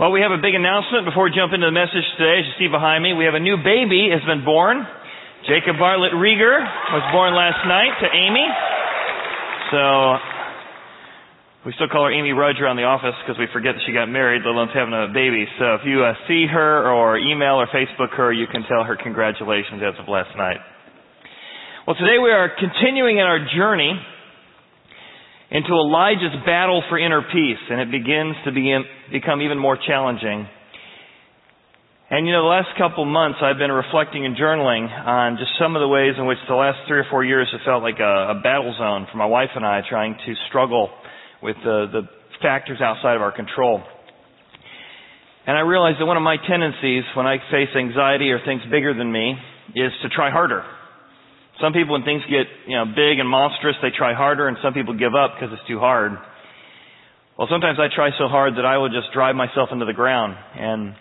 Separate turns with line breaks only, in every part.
Well, we have a big announcement before we jump into the message today. As you see behind me, we have a new baby has been born. Jacob Bartlett Rieger was born last night to Amy. So, we still call her Amy Rudge around the office because we forget that she got married, let alone having a baby. So if you uh, see her or email or Facebook her, you can tell her congratulations as of last night. Well, today we are continuing in our journey into Elijah's battle for inner peace, and it begins to be, become even more challenging. And you know, the last couple months I've been reflecting and journaling on just some of the ways in which the last three or four years have felt like a, a battle zone for my wife and I trying to struggle with the, the factors outside of our control. And I realized that one of my tendencies when I face anxiety or things bigger than me is to try harder. Some people, when things get, you know, big and monstrous, they try harder, and some people give up because it's too hard. Well, sometimes I try so hard that I will just drive myself into the ground. And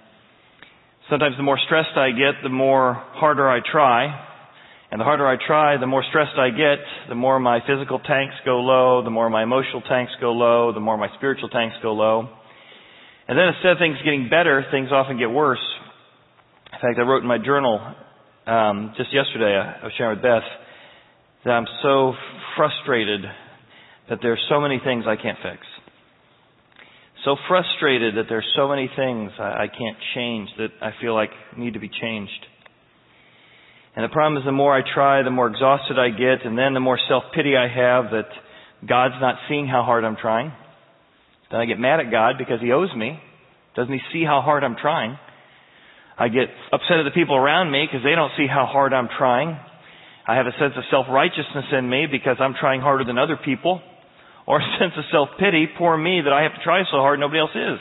sometimes the more stressed I get, the more harder I try. And the harder I try, the more stressed I get, the more my physical tanks go low, the more my emotional tanks go low, the more my spiritual tanks go low. And then instead of things getting better, things often get worse. In fact, I wrote in my journal um, just yesterday, I was sharing with Beth that I'm so frustrated that there's so many things I can't fix. So frustrated that there's so many things I, I can't change that I feel like need to be changed. And the problem is the more I try, the more exhausted I get, and then the more self-pity I have that God's not seeing how hard I'm trying. Then I get mad at God because He owes me. Doesn't He see how hard I'm trying? I get upset at the people around me because they don't see how hard I'm trying. I have a sense of self-righteousness in me because I'm trying harder than other people. Or a sense of self-pity, poor me, that I have to try so hard nobody else is.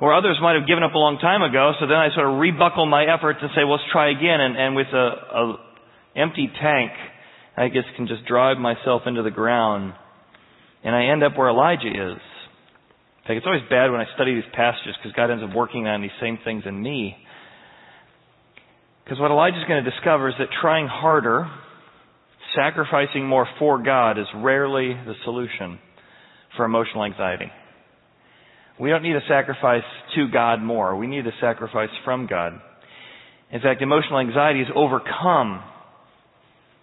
Or others might have given up a long time ago, so then I sort of rebuckle my efforts and say, well, let's try again. And, and with a, a empty tank, I guess can just drive myself into the ground. And I end up where Elijah is. In fact, it's always bad when I study these passages because God ends up working on these same things in me. Because what Elijah's going to discover is that trying harder, sacrificing more for God is rarely the solution for emotional anxiety. We don't need to sacrifice to God more. We need to sacrifice from God. In fact, emotional anxiety is overcome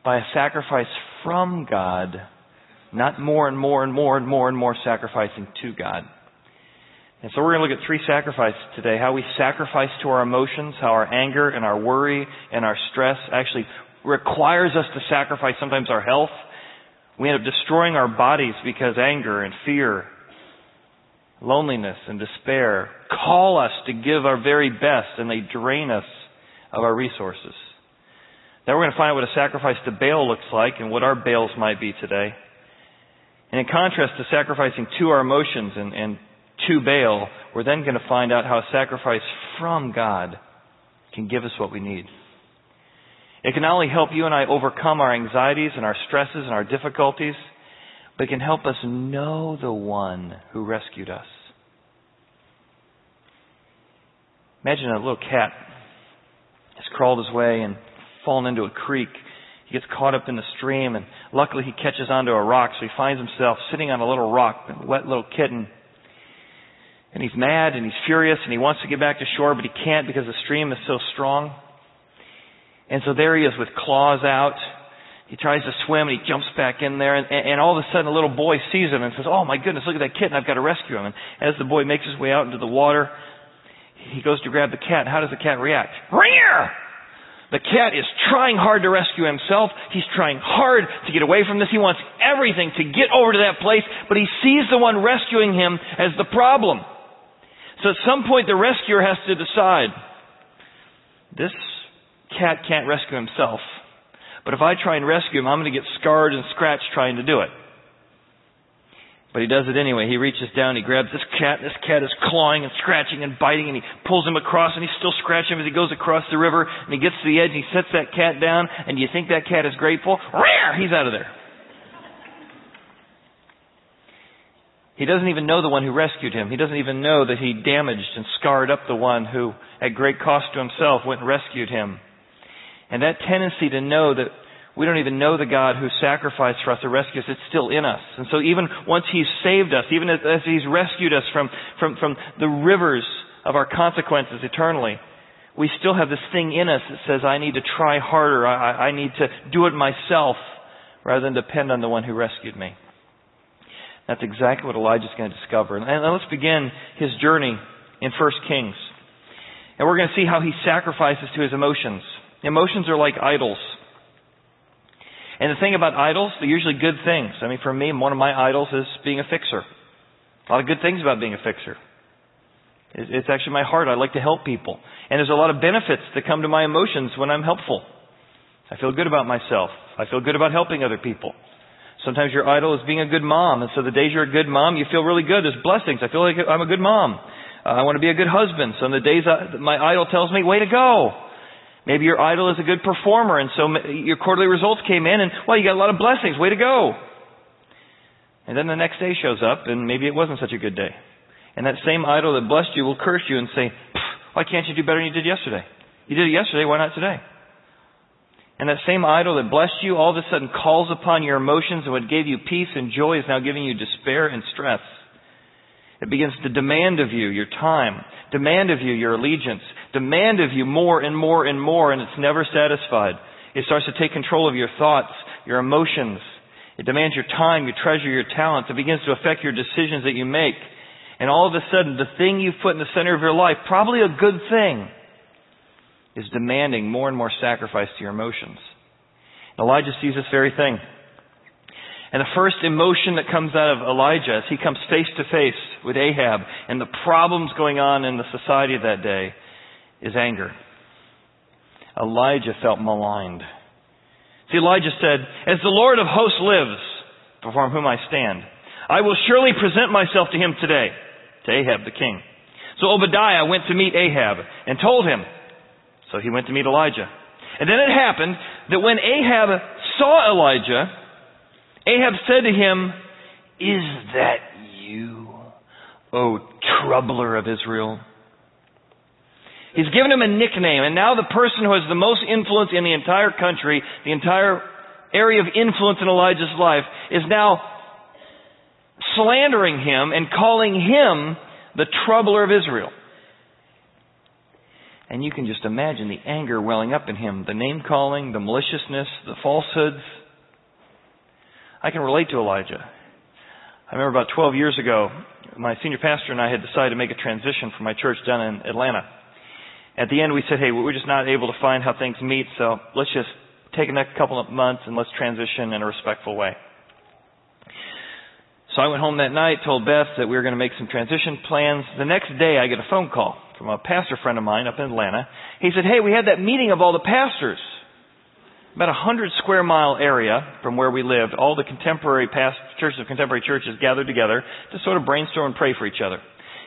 by a sacrifice from God, not more and more and more and more and more sacrificing to God. And so we're going to look at three sacrifices today. How we sacrifice to our emotions, how our anger and our worry and our stress actually requires us to sacrifice sometimes our health. We end up destroying our bodies because anger and fear, loneliness and despair call us to give our very best and they drain us of our resources. Now we're going to find out what a sacrifice to Baal looks like and what our Baals might be today. And in contrast to sacrificing to our emotions and, and to Baal, we're then going to find out how a sacrifice from God can give us what we need. It can not only help you and I overcome our anxieties and our stresses and our difficulties, but it can help us know the one who rescued us. Imagine a little cat has crawled his way and fallen into a creek. He gets caught up in the stream and luckily he catches onto a rock so he finds himself sitting on a little rock, a wet little kitten and he's mad and he's furious and he wants to get back to shore, but he can't because the stream is so strong. And so there he is with claws out. He tries to swim and he jumps back in there and, and all of a sudden a little boy sees him and says, Oh my goodness, look at that kitten, I've got to rescue him. And as the boy makes his way out into the water, he goes to grab the cat. How does the cat react? Rear! The cat is trying hard to rescue himself. He's trying hard to get away from this. He wants everything to get over to that place, but he sees the one rescuing him as the problem. So at some point the rescuer has to decide, this cat can't rescue himself, but if I try and rescue him, I'm going to get scarred and scratched trying to do it. But he does it anyway. He reaches down, he grabs this cat, and this cat is clawing and scratching and biting, and he pulls him across, and he's still scratching him as he goes across the river, and he gets to the edge, and he sets that cat down, and do you think that cat is grateful? Rare! He's out of there. He doesn't even know the one who rescued him. He doesn't even know that he damaged and scarred up the one who, at great cost to himself, went and rescued him. And that tendency to know that we don't even know the God who sacrificed for us to rescue us. It's still in us. And so even once He's saved us, even as, as He's rescued us from, from, from the rivers of our consequences eternally, we still have this thing in us that says, I need to try harder. I, I need to do it myself rather than depend on the one who rescued me. That's exactly what Elijah's going to discover. And let's begin his journey in 1 Kings. And we're going to see how he sacrifices to his emotions. Emotions are like idols. And the thing about idols, they're usually good things. I mean, for me, one of my idols is being a fixer. A lot of good things about being a fixer. It's actually my heart. I like to help people. And there's a lot of benefits that come to my emotions when I'm helpful. I feel good about myself. I feel good about helping other people. Sometimes your idol is being a good mom. And so the days you're a good mom, you feel really good. There's blessings. I feel like I'm a good mom. Uh, I want to be a good husband. So on the days I, my idol tells me, way to go. Maybe your idol is a good performer. And so your quarterly results came in and, well, you got a lot of blessings. Way to go. And then the next day shows up and maybe it wasn't such a good day. And that same idol that blessed you will curse you and say, why can't you do better than you did yesterday? You did it yesterday, why not today? And that same idol that blessed you all of a sudden calls upon your emotions and what gave you peace and joy is now giving you despair and stress. It begins to demand of you your time, demand of you your allegiance, demand of you more and more and more, and it's never satisfied. It starts to take control of your thoughts, your emotions. It demands your time, your treasure, your talents. It begins to affect your decisions that you make. And all of a sudden, the thing you've put in the center of your life, probably a good thing, is demanding more and more sacrifice to your emotions. Elijah sees this very thing. And the first emotion that comes out of Elijah as he comes face to face with Ahab and the problems going on in the society of that day is anger. Elijah felt maligned. See, Elijah said, As the Lord of hosts lives, before whom I stand, I will surely present myself to him today to Ahab the king. So Obadiah went to meet Ahab and told him. So he went to meet Elijah. And then it happened that when Ahab saw Elijah, Ahab said to him, Is that you, O troubler of Israel? He's given him a nickname, and now the person who has the most influence in the entire country, the entire area of influence in Elijah's life, is now slandering him and calling him the troubler of Israel. And you can just imagine the anger welling up in him, the name calling, the maliciousness, the falsehoods. I can relate to Elijah. I remember about 12 years ago, my senior pastor and I had decided to make a transition from my church down in Atlanta. At the end, we said, hey, we're just not able to find how things meet, so let's just take a next couple of months and let's transition in a respectful way. So I went home that night, told Beth that we were going to make some transition plans. The next day I get a phone call from a pastor friend of mine up in Atlanta. He said, hey, we had that meeting of all the pastors. About a hundred square mile area from where we lived, all the contemporary past churches of contemporary churches gathered together to sort of brainstorm and pray for each other.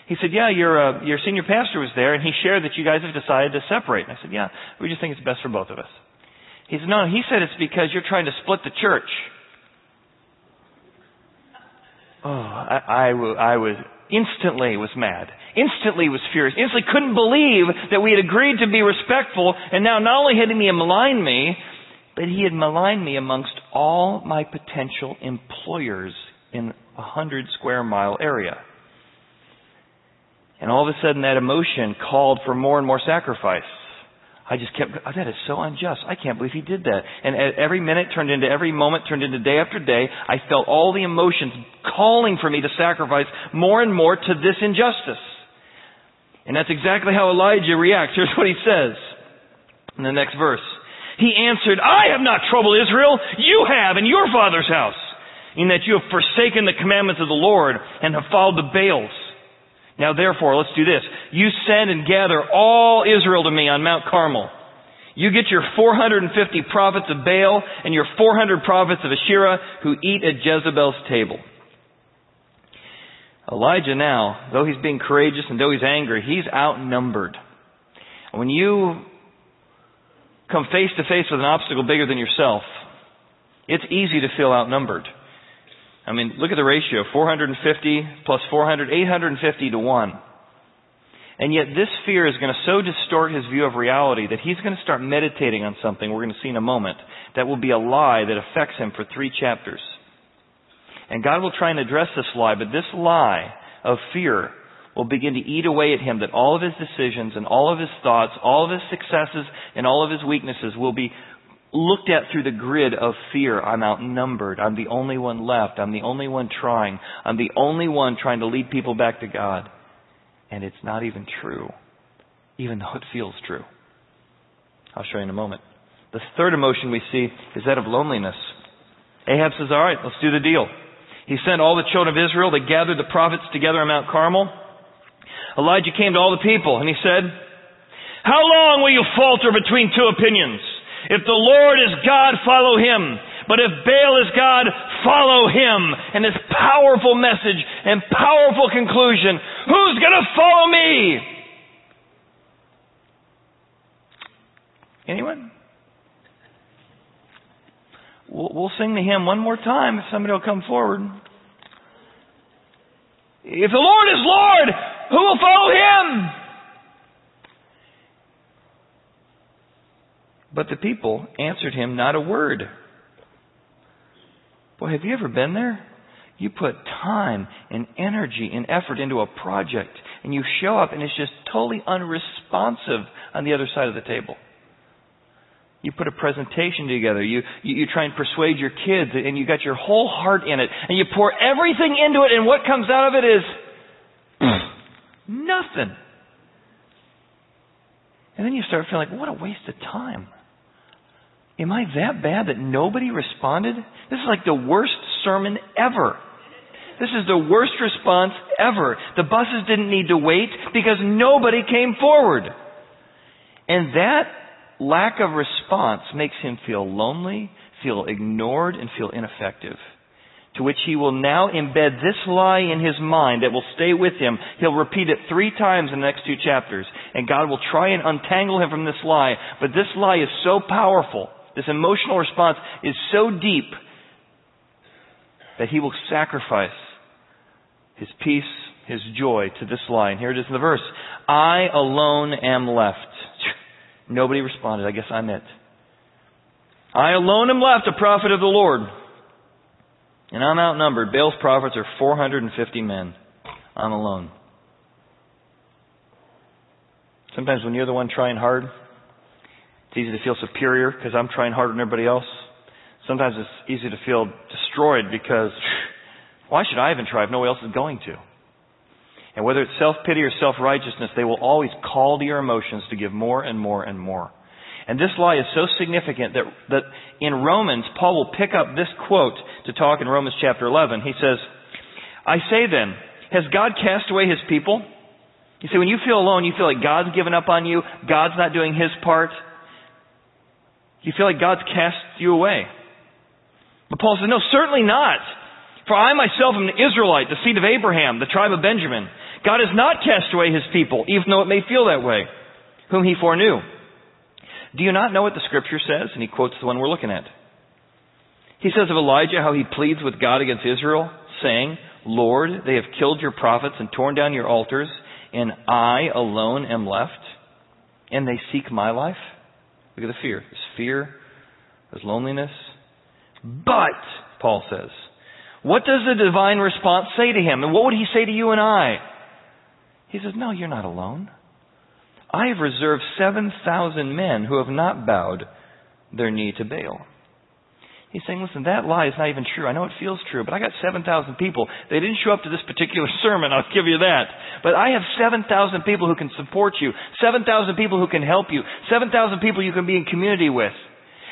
He said, yeah, your, uh, your senior pastor was there and he shared that you guys have decided to separate. And I said, yeah, we just think it's best for both of us. He said, no, he said it's because you're trying to split the church. Oh, I, I, I was instantly was mad. Instantly was furious. Instantly couldn't believe that we had agreed to be respectful, and now not only had he maligned me, but he had maligned me amongst all my potential employers in a hundred square mile area. And all of a sudden that emotion called for more and more sacrifice. I just kept, oh, that is so unjust. I can't believe he did that. And every minute turned into every moment, turned into day after day. I felt all the emotions calling for me to sacrifice more and more to this injustice. And that's exactly how Elijah reacts. Here's what he says in the next verse. He answered, I have not troubled Israel. You have in your father's house, in that you have forsaken the commandments of the Lord and have followed the Baals. Now therefore, let's do this. You send and gather all Israel to me on Mount Carmel. You get your 450 prophets of Baal and your 400 prophets of Asherah who eat at Jezebel's table. Elijah now, though he's being courageous and though he's angry, he's outnumbered. When you come face to face with an obstacle bigger than yourself, it's easy to feel outnumbered. I mean, look at the ratio 450 plus 400, 850 to 1. And yet this fear is going to so distort his view of reality that he's going to start meditating on something we're going to see in a moment that will be a lie that affects him for three chapters. And God will try and address this lie, but this lie of fear will begin to eat away at him that all of his decisions and all of his thoughts, all of his successes and all of his weaknesses will be looked at through the grid of fear. I'm outnumbered. I'm the only one left. I'm the only one trying. I'm the only one trying to lead people back to God. And it's not even true, even though it feels true. I'll show you in a moment. The third emotion we see is that of loneliness. Ahab says, All right, let's do the deal. He sent all the children of Israel. They gathered the prophets together on Mount Carmel. Elijah came to all the people and he said, How long will you falter between two opinions? If the Lord is God, follow him. But if Baal is God, follow him. And this powerful message and powerful conclusion, who's going to follow me? Anyone? We'll, sing the hymn one more time if somebody will come forward. If the Lord is Lord, who will follow him? But the people answered him not a word. Boy, have you ever been there? You put time and energy and effort into a project and you show up and it's just totally unresponsive on the other side of the table. You put a presentation together. You, you, you try and persuade your kids and you got your whole heart in it and you pour everything into it and what comes out of it is nothing. And then you start feeling like, what a waste of time. Am I that bad that nobody responded? This is like the worst sermon ever. This is the worst response ever. The buses didn't need to wait because nobody came forward. And that lack of response makes him feel lonely, feel ignored, and feel ineffective. To which he will now embed this lie in his mind that will stay with him. He'll repeat it three times in the next two chapters. And God will try and untangle him from this lie. But this lie is so powerful this emotional response is so deep that he will sacrifice his peace, his joy to this line. Here it is in the verse. I alone am left. Nobody responded. I guess I'm it. I alone am left, a prophet of the Lord. And I'm outnumbered. Baal's prophets are 450 men. I'm alone. Sometimes when you're the one trying hard, it's easy to feel superior because I'm trying harder than everybody else. Sometimes it's easy to feel destroyed because why should I even try if nobody else is going to? And whether it's self-pity or self-righteousness, they will always call to your emotions to give more and more and more. And this lie is so significant that, that in Romans, Paul will pick up this quote to talk in Romans chapter 11. He says, I say then, has God cast away his people? You see, when you feel alone, you feel like God's given up on you, God's not doing his part. You feel like God's cast you away. But Paul says, no, certainly not. For I myself am an Israelite, the seed of Abraham, the tribe of Benjamin. God has not cast away his people, even though it may feel that way, whom he foreknew. Do you not know what the scripture says? And he quotes the one we're looking at. He says of Elijah how he pleads with God against Israel, saying, Lord, they have killed your prophets and torn down your altars, and I alone am left, and they seek my life. Look at the fear. Fear, there's loneliness. But, Paul says, what does the divine response say to him? And what would he say to you and I? He says, No, you're not alone. I have reserved 7,000 men who have not bowed their knee to Baal. He's saying, listen, that lie is not even true. I know it feels true, but I got 7,000 people. They didn't show up to this particular sermon, I'll give you that. But I have 7,000 people who can support you, 7,000 people who can help you, 7,000 people you can be in community with.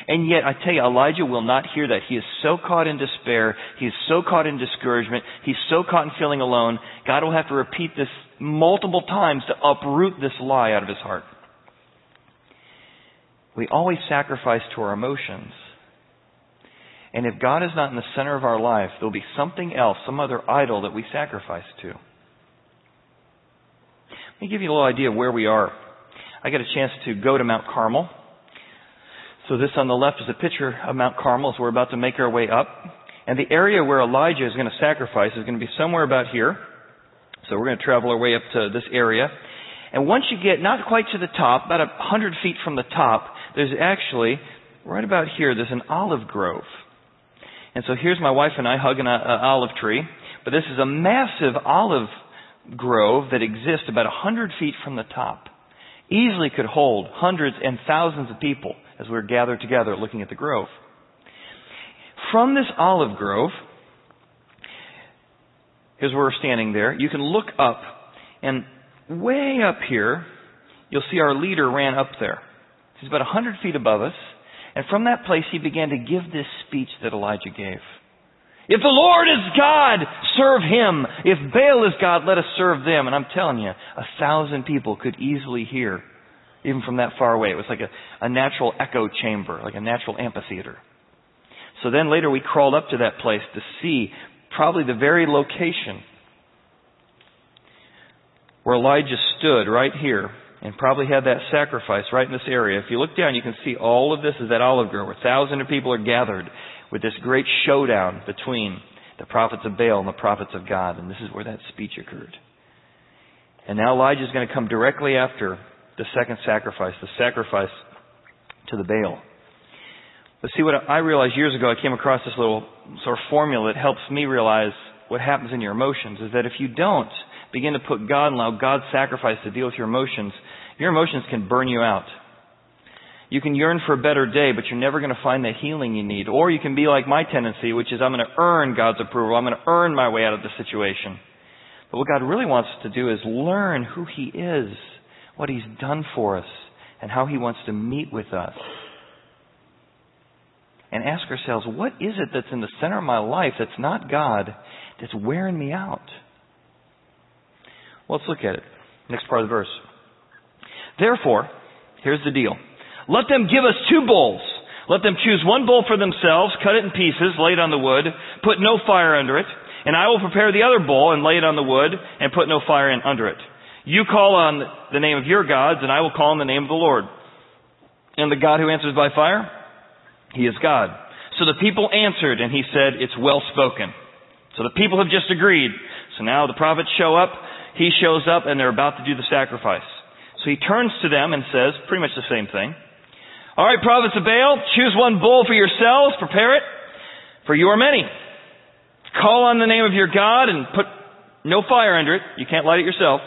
And yet, I tell you, Elijah will not hear that. He is so caught in despair. He is so caught in discouragement. He's so caught in feeling alone. God will have to repeat this multiple times to uproot this lie out of his heart. We always sacrifice to our emotions. And if God is not in the center of our life, there'll be something else, some other idol that we sacrifice to. Let me give you a little idea of where we are. I got a chance to go to Mount Carmel. So this on the left is a picture of Mount Carmel as we're about to make our way up. And the area where Elijah is going to sacrifice is going to be somewhere about here. So we're going to travel our way up to this area. And once you get not quite to the top, about a hundred feet from the top, there's actually, right about here, there's an olive grove. And so here's my wife and I hugging an olive tree. But this is a massive olive grove that exists about hundred feet from the top. Easily could hold hundreds and thousands of people as we are gathered together looking at the grove. From this olive grove, here's where we're standing there. You can look up, and way up here, you'll see our leader ran up there. He's about hundred feet above us, and from that place he began to give this speech that Elijah gave. If the Lord is God, serve Him. If Baal is God, let us serve them. And I'm telling you, a thousand people could easily hear, even from that far away. It was like a, a natural echo chamber, like a natural amphitheater. So then later we crawled up to that place to see probably the very location where Elijah stood right here and probably had that sacrifice right in this area. If you look down, you can see all of this is that olive grove where thousands of people are gathered with this great showdown between the prophets of Baal and the prophets of God. And this is where that speech occurred. And now Elijah is going to come directly after the second sacrifice, the sacrifice to the Baal. But see, what I realized years ago, I came across this little sort of formula that helps me realize what happens in your emotions is that if you don't begin to put God and allow God's sacrifice to deal with your emotions, your emotions can burn you out. You can yearn for a better day, but you're never going to find the healing you need. Or you can be like my tendency, which is I'm going to earn God's approval. I'm going to earn my way out of the situation. But what God really wants us to do is learn who He is, what He's done for us, and how He wants to meet with us. And ask ourselves, what is it that's in the center of my life that's not God that's wearing me out? Let's look at it. Next part of the verse. Therefore, here's the deal. Let them give us two bowls. Let them choose one bowl for themselves, cut it in pieces, lay it on the wood, put no fire under it, and I will prepare the other bowl and lay it on the wood and put no fire in under it. You call on the name of your gods, and I will call on the name of the Lord. And the God who answers by fire, he is God. So the people answered, and he said, It's well spoken. So the people have just agreed. So now the prophets show up, he shows up, and they're about to do the sacrifice. So he turns to them and says pretty much the same thing. All right, prophets of Baal, choose one bull for yourselves, prepare it, for you are many. Call on the name of your God and put no fire under it. You can't light it yourself.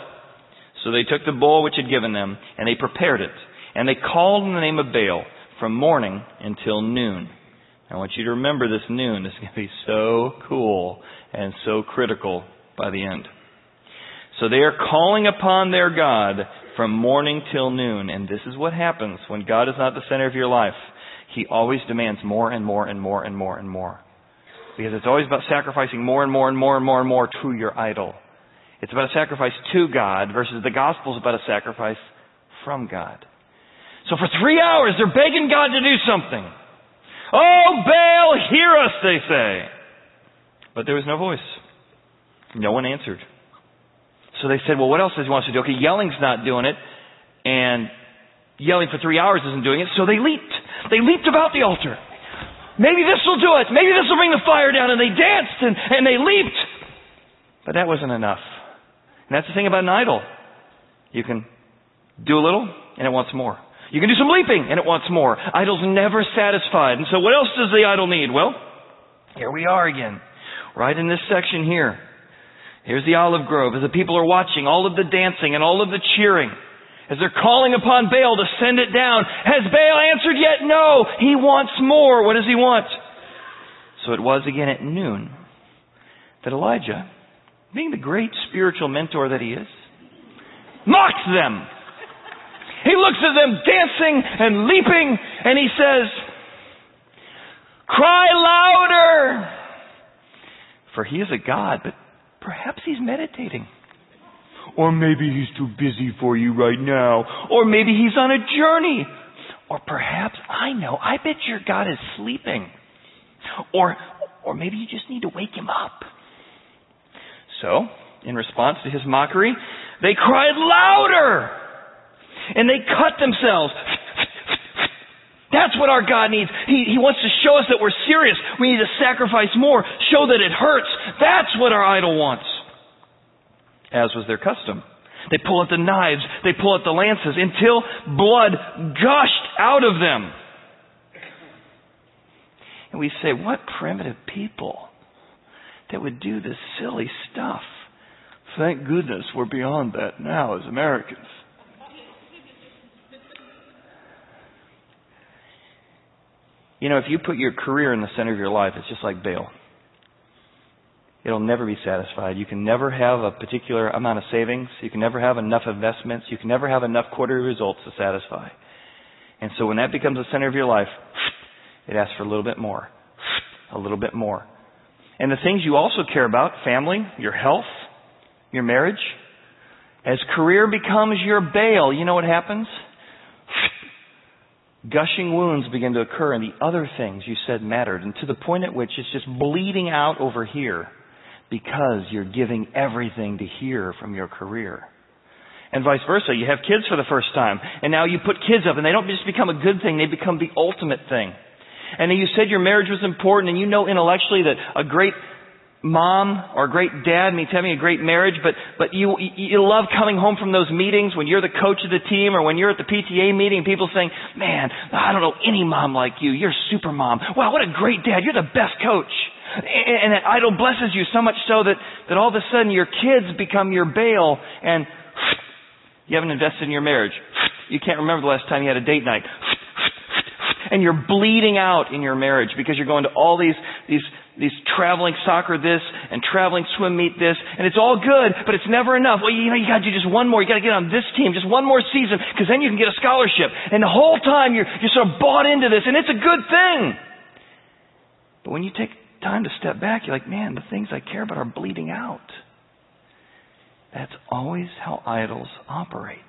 So they took the bull which had given them, and they prepared it. And they called in the name of Baal from morning until noon. I want you to remember this noon. This is going to be so cool and so critical by the end. So they are calling upon their God from morning till noon. And this is what happens when God is not the center of your life. He always demands more and more and more and more and more. Because it's always about sacrificing more and more and more and more and more to your idol. It's about a sacrifice to God versus the gospel is about a sacrifice from God. So for three hours they're begging God to do something. Oh, Baal, hear us, they say. But there was no voice. No one answered. So they said, well, what else does he want us to do? Okay, yelling's not doing it, and yelling for three hours isn't doing it. So they leaped. They leaped about the altar. Maybe this will do it. Maybe this will bring the fire down. And they danced and, and they leaped. But that wasn't enough. And that's the thing about an idol. You can do a little and it wants more. You can do some leaping and it wants more. Idol's never satisfied. And so what else does the idol need? Well, here we are again. Right in this section here. Here's the olive grove as the people are watching all of the dancing and all of the cheering. As they're calling upon Baal to send it down. Has Baal answered yet? No. He wants more. What does he want? So it was again at noon that Elijah, being the great spiritual mentor that he is, mocks them. He looks at them dancing and leaping and he says, Cry louder! For he is a God, but Perhaps he's meditating. Or maybe he's too busy for you right now. Or maybe he's on a journey. Or perhaps, I know, I bet your God is sleeping. Or, or maybe you just need to wake him up. So, in response to his mockery, they cried louder! And they cut themselves. That's what our God needs. He, he wants to show us that we're serious. We need to sacrifice more, show that it hurts. That's what our idol wants. As was their custom. They pull out the knives. They pull out the lances until blood gushed out of them. And we say, what primitive people that would do this silly stuff. Thank goodness we're beyond that now as Americans. You know, if you put your career in the center of your life, it's just like Baal. It'll never be satisfied. You can never have a particular amount of savings. You can never have enough investments. You can never have enough quarterly results to satisfy. And so when that becomes the center of your life, it asks for a little bit more. A little bit more. And the things you also care about, family, your health, your marriage, as career becomes your Baal, you know what happens? Gushing wounds begin to occur in the other things you said mattered, and to the point at which it's just bleeding out over here because you're giving everything to here from your career. And vice versa. You have kids for the first time, and now you put kids up, and they don't just become a good thing, they become the ultimate thing. And you said your marriage was important, and you know intellectually that a great mom or great dad means having a great marriage, but, but you, you love coming home from those meetings when you're the coach of the team or when you're at the PTA meeting people saying, man, I don't know any mom like you. You're super mom. Wow, what a great dad. You're the best coach. And, and that idol blesses you so much so that, that all of a sudden your kids become your Baal and you haven't invested in your marriage. You can't remember the last time you had a date night and you're bleeding out in your marriage because you're going to all these, these, these traveling soccer this and traveling swim meet this, and it's all good, but it's never enough. Well, you know, you gotta do just one more. You gotta get on this team, just one more season, because then you can get a scholarship. And the whole time you're, you're sort of bought into this, and it's a good thing. But when you take time to step back, you're like, man, the things I care about are bleeding out. That's always how idols operate.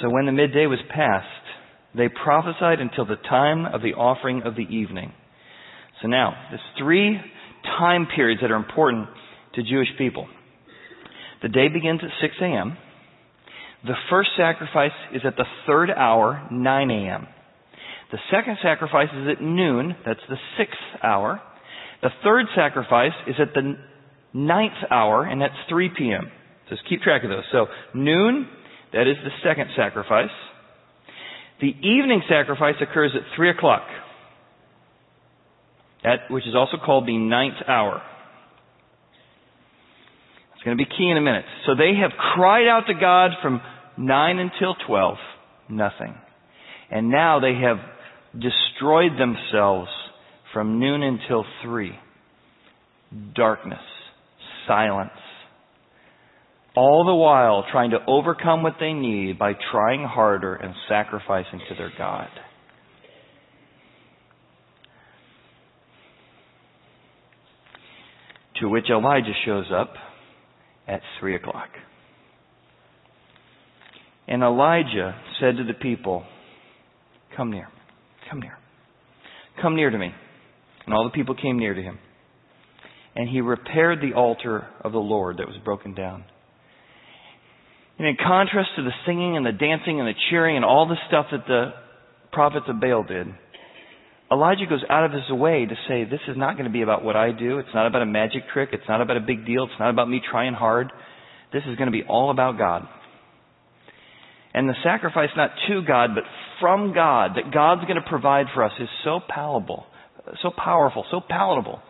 So when the midday was past, they prophesied until the time of the offering of the evening. So now, there's three time periods that are important to Jewish people. The day begins at 6 a.m. The first sacrifice is at the third hour, 9 a.m. The second sacrifice is at noon, that's the sixth hour. The third sacrifice is at the ninth hour, and that's 3 p.m. So just keep track of those. So noon, that is the second sacrifice. The evening sacrifice occurs at 3 o'clock, at, which is also called the ninth hour. It's going to be key in a minute. So they have cried out to God from 9 until 12, nothing. And now they have destroyed themselves from noon until 3. Darkness, silence, all the while trying to overcome what they need by trying harder and sacrificing to their God. To which Elijah shows up at three o'clock. And Elijah said to the people, Come near, come near, come near to me. And all the people came near to him. And he repaired the altar of the Lord that was broken down and in contrast to the singing and the dancing and the cheering and all the stuff that the prophets of Baal did, Elijah goes out of his way to say, this is not going to be about what I do. It's not about a magic trick. It's not about a big deal. It's not about me trying hard. This is going to be all about God. And the sacrifice not to God, but from God, that God's going to provide for us is so palatable, so powerful, so palatable,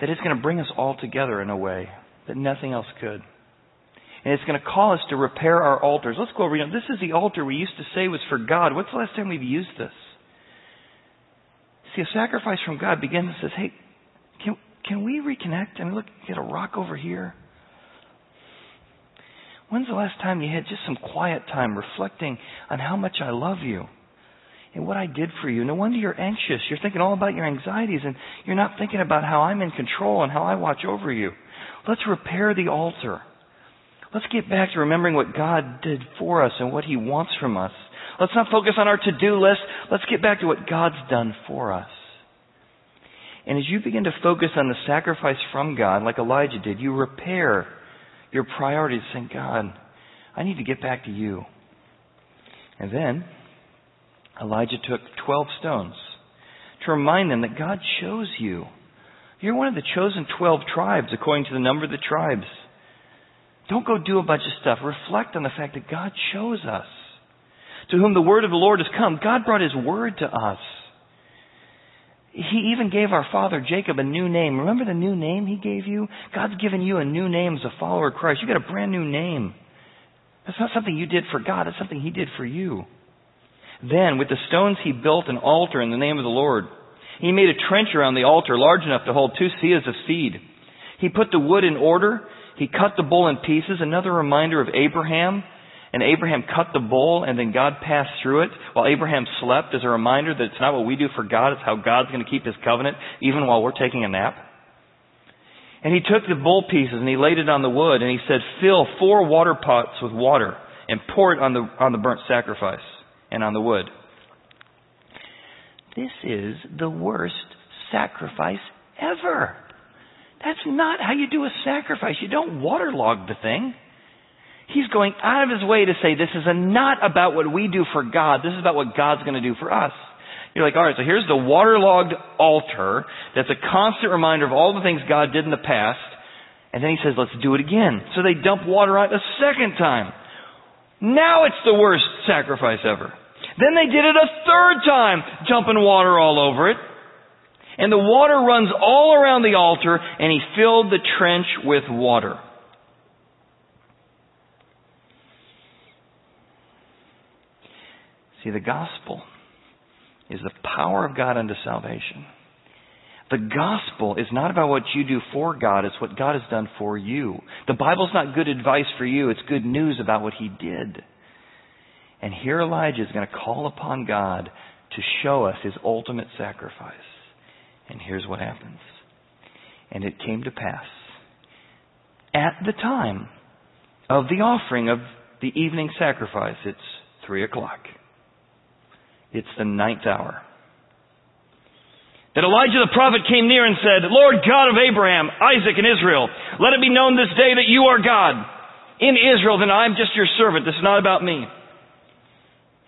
that it's going to bring us all together in a way that nothing else could. And it's going to call us to repair our altars. Let's go over. You know, this is the altar we used to say was for God. What's the last time we've used this? See, a sacrifice from God begins and says, hey, can, can we reconnect? I mean, look, get a rock over here. When's the last time you had just some quiet time reflecting on how much I love you and what I did for you? No wonder you're anxious. You're thinking all about your anxieties and you're not thinking about how I'm in control and how I watch over you. Let's repair the altar. Let's get back to remembering what God did for us and what He wants from us. Let's not focus on our to-do list. Let's get back to what God's done for us. And as you begin to focus on the sacrifice from God, like Elijah did, you repair your priorities saying, God, I need to get back to you. And then Elijah took 12 stones to remind them that God chose you. You're one of the chosen 12 tribes according to the number of the tribes. Don't go do a bunch of stuff. Reflect on the fact that God chose us. To whom the word of the Lord has come. God brought his word to us. He even gave our father Jacob a new name. Remember the new name he gave you? God's given you a new name as a follower of Christ. You got a brand new name. That's not something you did for God, it's something he did for you. Then, with the stones, he built an altar in the name of the Lord. He made a trench around the altar large enough to hold two seahs of seed. He put the wood in order. He cut the bull in pieces, another reminder of Abraham and Abraham cut the bull and then God passed through it while Abraham slept as a reminder that it's not what we do for God, it's how God's going to keep his covenant even while we're taking a nap. And he took the bull pieces and he laid it on the wood and he said, fill four water pots with water and pour it on the, on the burnt sacrifice and on the wood. This is the worst sacrifice ever. That's not how you do a sacrifice. You don't waterlog the thing. He's going out of his way to say this is not about what we do for God. This is about what God's going to do for us. You're like, all right, so here's the waterlogged altar that's a constant reminder of all the things God did in the past. And then he says, let's do it again. So they dump water on it a second time. Now it's the worst sacrifice ever. Then they did it a third time, dumping water all over it. And the water runs all around the altar, and he filled the trench with water. See, the gospel is the power of God unto salvation. The gospel is not about what you do for God, it's what God has done for you. The Bible's not good advice for you, it's good news about what He did. And here Elijah is going to call upon God to show us His ultimate sacrifice. And here's what happens. And it came to pass at the time of the offering of the evening sacrifice, it's three o'clock. It's the ninth hour. That Elijah the prophet came near and said, Lord God of Abraham, Isaac, and Israel, let it be known this day that you are God. In Israel, then I'm just your servant. This is not about me.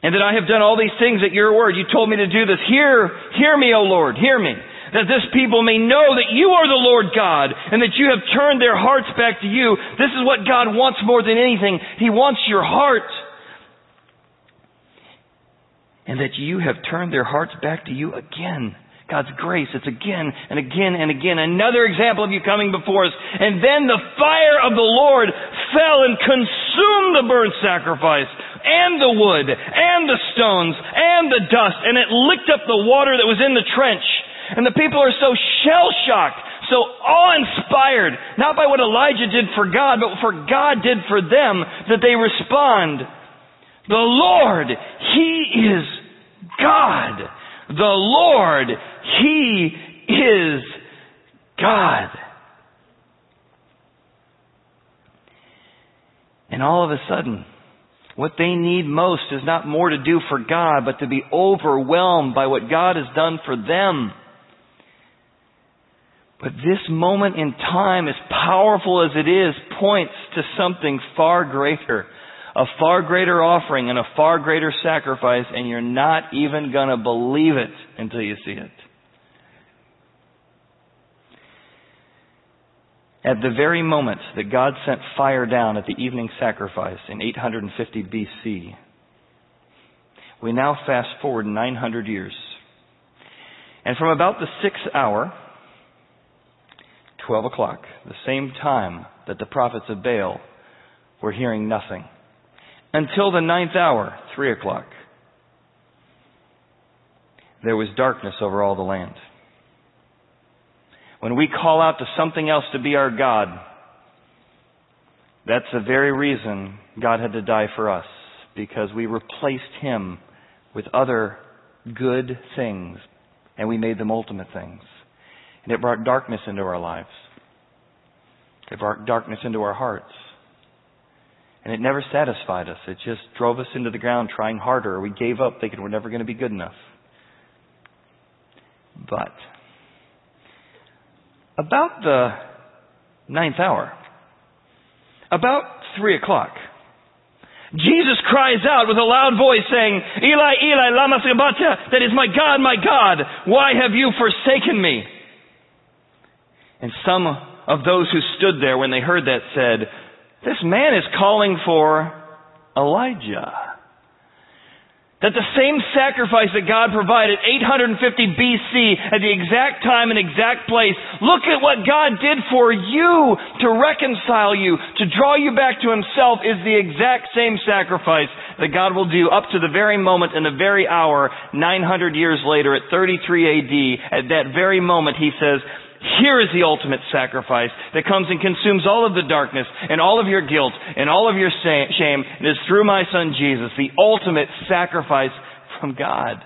And that I have done all these things at your word. You told me to do this. Hear, hear me, O Lord, hear me. That this people may know that you are the Lord God and that you have turned their hearts back to you. This is what God wants more than anything. He wants your heart and that you have turned their hearts back to you again. God's grace, it's again and again and again. Another example of you coming before us. And then the fire of the Lord fell and consumed the burnt sacrifice and the wood and the stones and the dust and it licked up the water that was in the trench. And the people are so shell shocked, so awe-inspired, not by what Elijah did for God, but for God did for them, that they respond, the Lord, He is God. The Lord, He is God. And all of a sudden, what they need most is not more to do for God, but to be overwhelmed by what God has done for them. But this moment in time, as powerful as it is, points to something far greater a far greater offering and a far greater sacrifice, and you're not even going to believe it until you see it. At the very moment that God sent fire down at the evening sacrifice in 850 BC, we now fast forward 900 years. And from about the sixth hour, 12 o'clock, the same time that the prophets of Baal were hearing nothing until the ninth hour, three o'clock. There was darkness over all the land. When we call out to something else to be our God, that's the very reason God had to die for us, because we replaced Him with other good things, and we made them ultimate things. And it brought darkness into our lives. It brought darkness into our hearts. And it never satisfied us. It just drove us into the ground trying harder. We gave up thinking we're never going to be good enough. But about the ninth hour, about three o'clock, Jesus cries out with a loud voice saying, Eli, Eli, lama sabachthani, that is my God, my God, why have you forsaken me? And some of those who stood there when they heard that said, This man is calling for Elijah. That the same sacrifice that God provided 850 BC at the exact time and exact place, look at what God did for you to reconcile you, to draw you back to Himself is the exact same sacrifice that God will do up to the very moment and the very hour 900 years later at 33 AD. At that very moment He says, here is the ultimate sacrifice that comes and consumes all of the darkness and all of your guilt and all of your shame. And it is through my son Jesus, the ultimate sacrifice from God.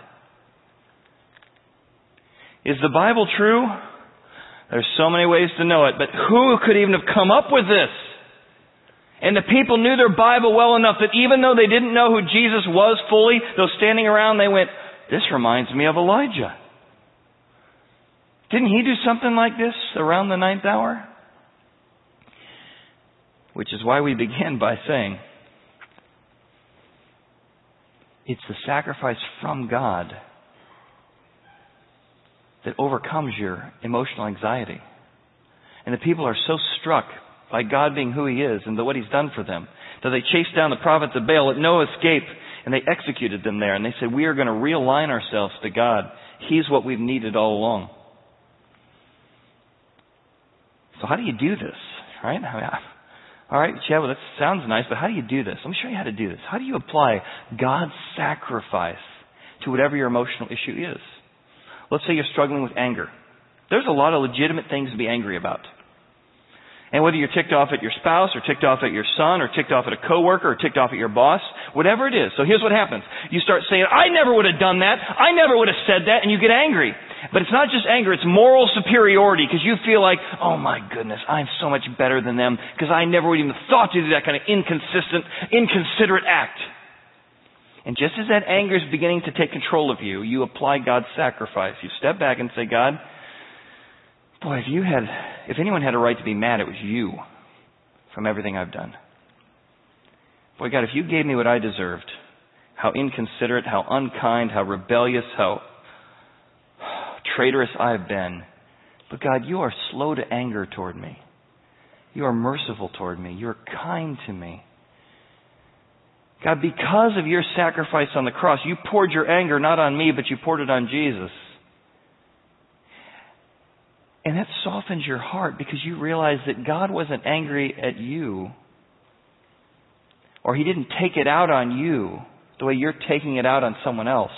Is the Bible true? There's so many ways to know it, but who could even have come up with this? And the people knew their Bible well enough that even though they didn't know who Jesus was fully, though standing around, they went, this reminds me of Elijah. Didn't he do something like this around the ninth hour? Which is why we begin by saying, it's the sacrifice from God that overcomes your emotional anxiety. And the people are so struck by God being who He is and what He's done for them that they chased down the prophets of Baal at no escape and they executed them there. And they said, We are going to realign ourselves to God. He's what we've needed all along. So how do you do this, right? I mean, all right, yeah, well, that sounds nice, but how do you do this? Let me show you how to do this. How do you apply God's sacrifice to whatever your emotional issue is? Let's say you're struggling with anger. There's a lot of legitimate things to be angry about. And whether you're ticked off at your spouse or ticked off at your son or ticked off at a coworker or ticked off at your boss, whatever it is. So here's what happens. You start saying, I never would have done that. I never would have said that. And you get angry. But it's not just anger, it's moral superiority because you feel like, oh my goodness, I'm so much better than them because I never would even thought to do that kind of inconsistent, inconsiderate act. And just as that anger is beginning to take control of you, you apply God's sacrifice. You step back and say, God, boy, if you had, if anyone had a right to be mad, it was you from everything I've done. Boy, God, if you gave me what I deserved, how inconsiderate, how unkind, how rebellious, how traitorous I have been. But God, you are slow to anger toward me. You are merciful toward me. You are kind to me. God, because of your sacrifice on the cross, you poured your anger not on me, but you poured it on Jesus. And that softens your heart because you realize that God wasn't angry at you, or He didn't take it out on you the way you're taking it out on someone else.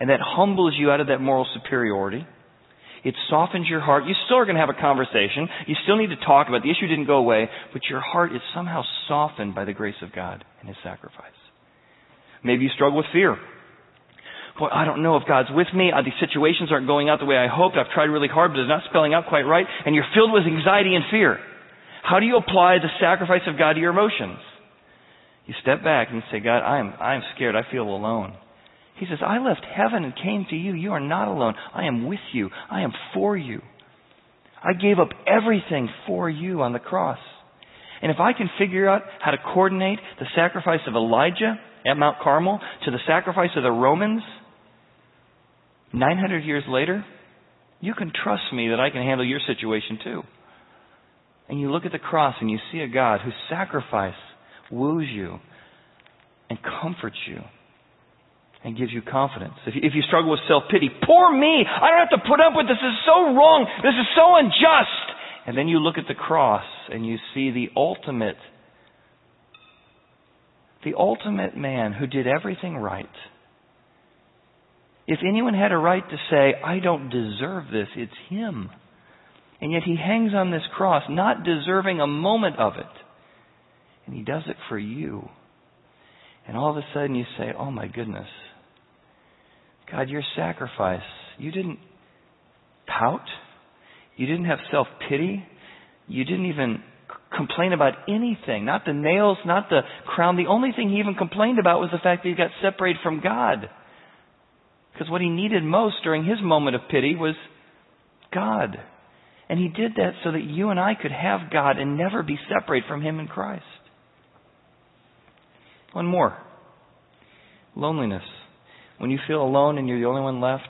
And that humbles you out of that moral superiority. It softens your heart. You still are going to have a conversation. You still need to talk about it. The issue didn't go away, but your heart is somehow softened by the grace of God and His sacrifice. Maybe you struggle with fear. Boy, I don't know if God's with me. Uh, these situations aren't going out the way I hoped. I've tried really hard, but it's not spelling out quite right. And you're filled with anxiety and fear. How do you apply the sacrifice of God to your emotions? You step back and say, God, I'm, I'm scared. I feel alone. He says, I left heaven and came to you. You are not alone. I am with you. I am for you. I gave up everything for you on the cross. And if I can figure out how to coordinate the sacrifice of Elijah at Mount Carmel to the sacrifice of the Romans 900 years later, you can trust me that I can handle your situation too. And you look at the cross and you see a God whose sacrifice woos you and comforts you and gives you confidence. If you, if you struggle with self pity, poor me, I don't have to put up with this. This is so wrong. This is so unjust. And then you look at the cross and you see the ultimate, the ultimate man who did everything right. If anyone had a right to say, I don't deserve this, it's him. And yet he hangs on this cross, not deserving a moment of it. And he does it for you. And all of a sudden you say, Oh my goodness, God, your sacrifice, you didn't pout. You didn't have self pity. You didn't even complain about anything. Not the nails, not the crown. The only thing he even complained about was the fact that he got separated from God. Because what he needed most during his moment of pity was God. And he did that so that you and I could have God and never be separated from him in Christ. One more loneliness. When you feel alone and you're the only one left,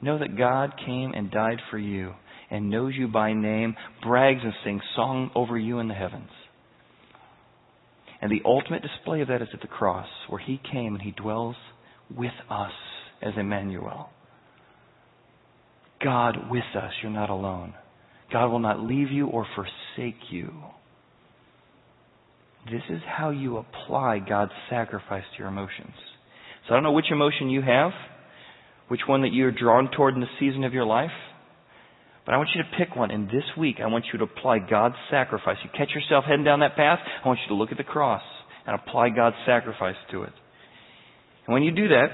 know that God came and died for you and knows you by name, brags and sings song over you in the heavens. And the ultimate display of that is at the cross, where he came and he dwells with us as Emmanuel. God with us. You're not alone. God will not leave you or forsake you. This is how you apply God's sacrifice to your emotions. So I don't know which emotion you have, which one that you're drawn toward in the season of your life, but I want you to pick one. And this week, I want you to apply God's sacrifice. You catch yourself heading down that path, I want you to look at the cross and apply God's sacrifice to it. And when you do that,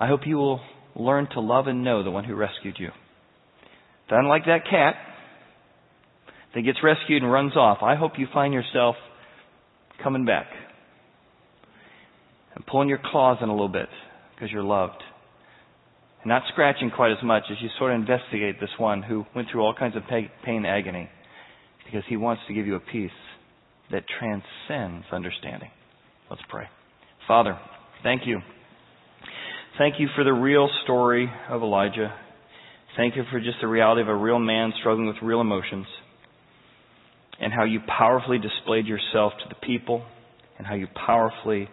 I hope you will learn to love and know the one who rescued you. That unlike that cat that gets rescued and runs off, I hope you find yourself coming back and pulling your claws in a little bit because you're loved. And not scratching quite as much as you sort of investigate this one who went through all kinds of pain and agony because he wants to give you a peace that transcends understanding. Let's pray. Father, thank you. Thank you for the real story of Elijah. Thank you for just the reality of a real man struggling with real emotions and how you powerfully displayed yourself to the people and how you powerfully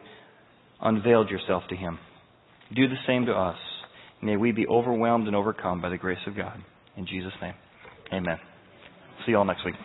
unveiled yourself to him. Do the same to us. May we be overwhelmed and overcome by the grace of God. In Jesus' name, amen. See you all next week.